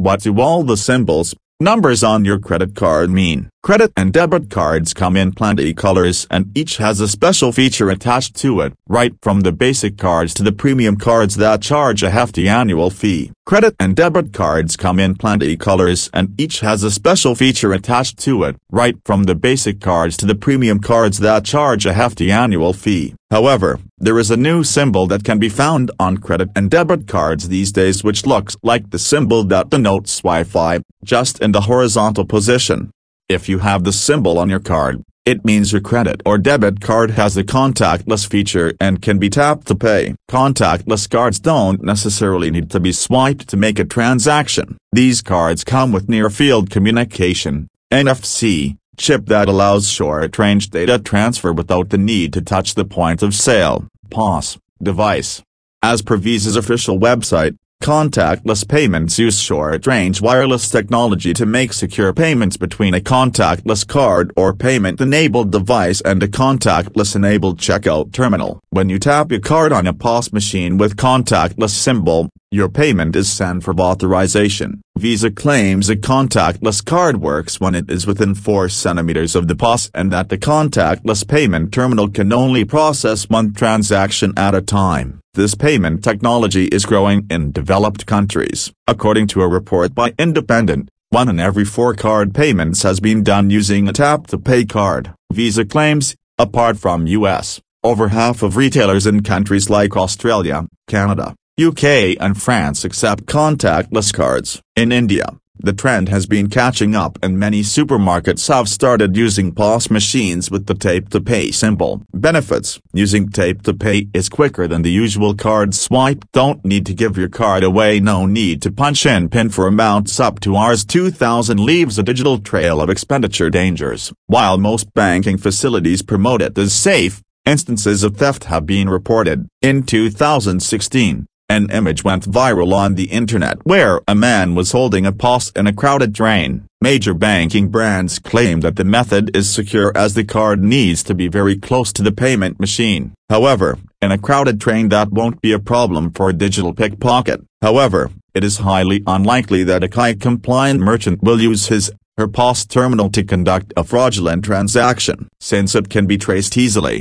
What do all the symbols, numbers on your credit card mean? Credit and debit cards come in plenty colors and each has a special feature attached to it, right from the basic cards to the premium cards that charge a hefty annual fee. Credit and debit cards come in plenty colors and each has a special feature attached to it, right from the basic cards to the premium cards that charge a hefty annual fee. However, there is a new symbol that can be found on credit and debit cards these days which looks like the symbol that denotes Wi-Fi, just in the horizontal position. If you have the symbol on your card, it means your credit or debit card has the contactless feature and can be tapped to pay. Contactless cards don't necessarily need to be swiped to make a transaction. These cards come with near-field communication, NFC, chip that allows short-range data transfer without the need to touch the point of sale, POS, device. As per Visa's official website, Contactless payments use short-range wireless technology to make secure payments between a contactless card or payment-enabled device and a contactless-enabled checkout terminal. When you tap your card on a POS machine with contactless symbol, your payment is sent for authorization. Visa claims a contactless card works when it is within 4 centimeters of the POS and that the contactless payment terminal can only process one transaction at a time. This payment technology is growing in developed countries. According to a report by Independent, one in every four card payments has been done using a tap-to-pay card. Visa claims, apart from US, over half of retailers in countries like Australia, Canada, UK and France accept contactless cards. In India, the trend has been catching up and many supermarkets have started using POS machines with the tape-to-pay symbol. Benefits Using tape-to-pay is quicker than the usual card swipe. Don't need to give your card away No need to punch in PIN for amounts up to Rs 2000 leaves a digital trail of expenditure dangers. While most banking facilities promote it as safe, instances of theft have been reported. In 2016, an image went viral on the internet where a man was holding a POS in a crowded train. Major banking brands claim that the method is secure as the card needs to be very close to the payment machine. However, in a crowded train that won't be a problem for a digital pickpocket. However, it is highly unlikely that a KYC-compliant merchant will use his her POS terminal to conduct a fraudulent transaction, since it can be traced easily.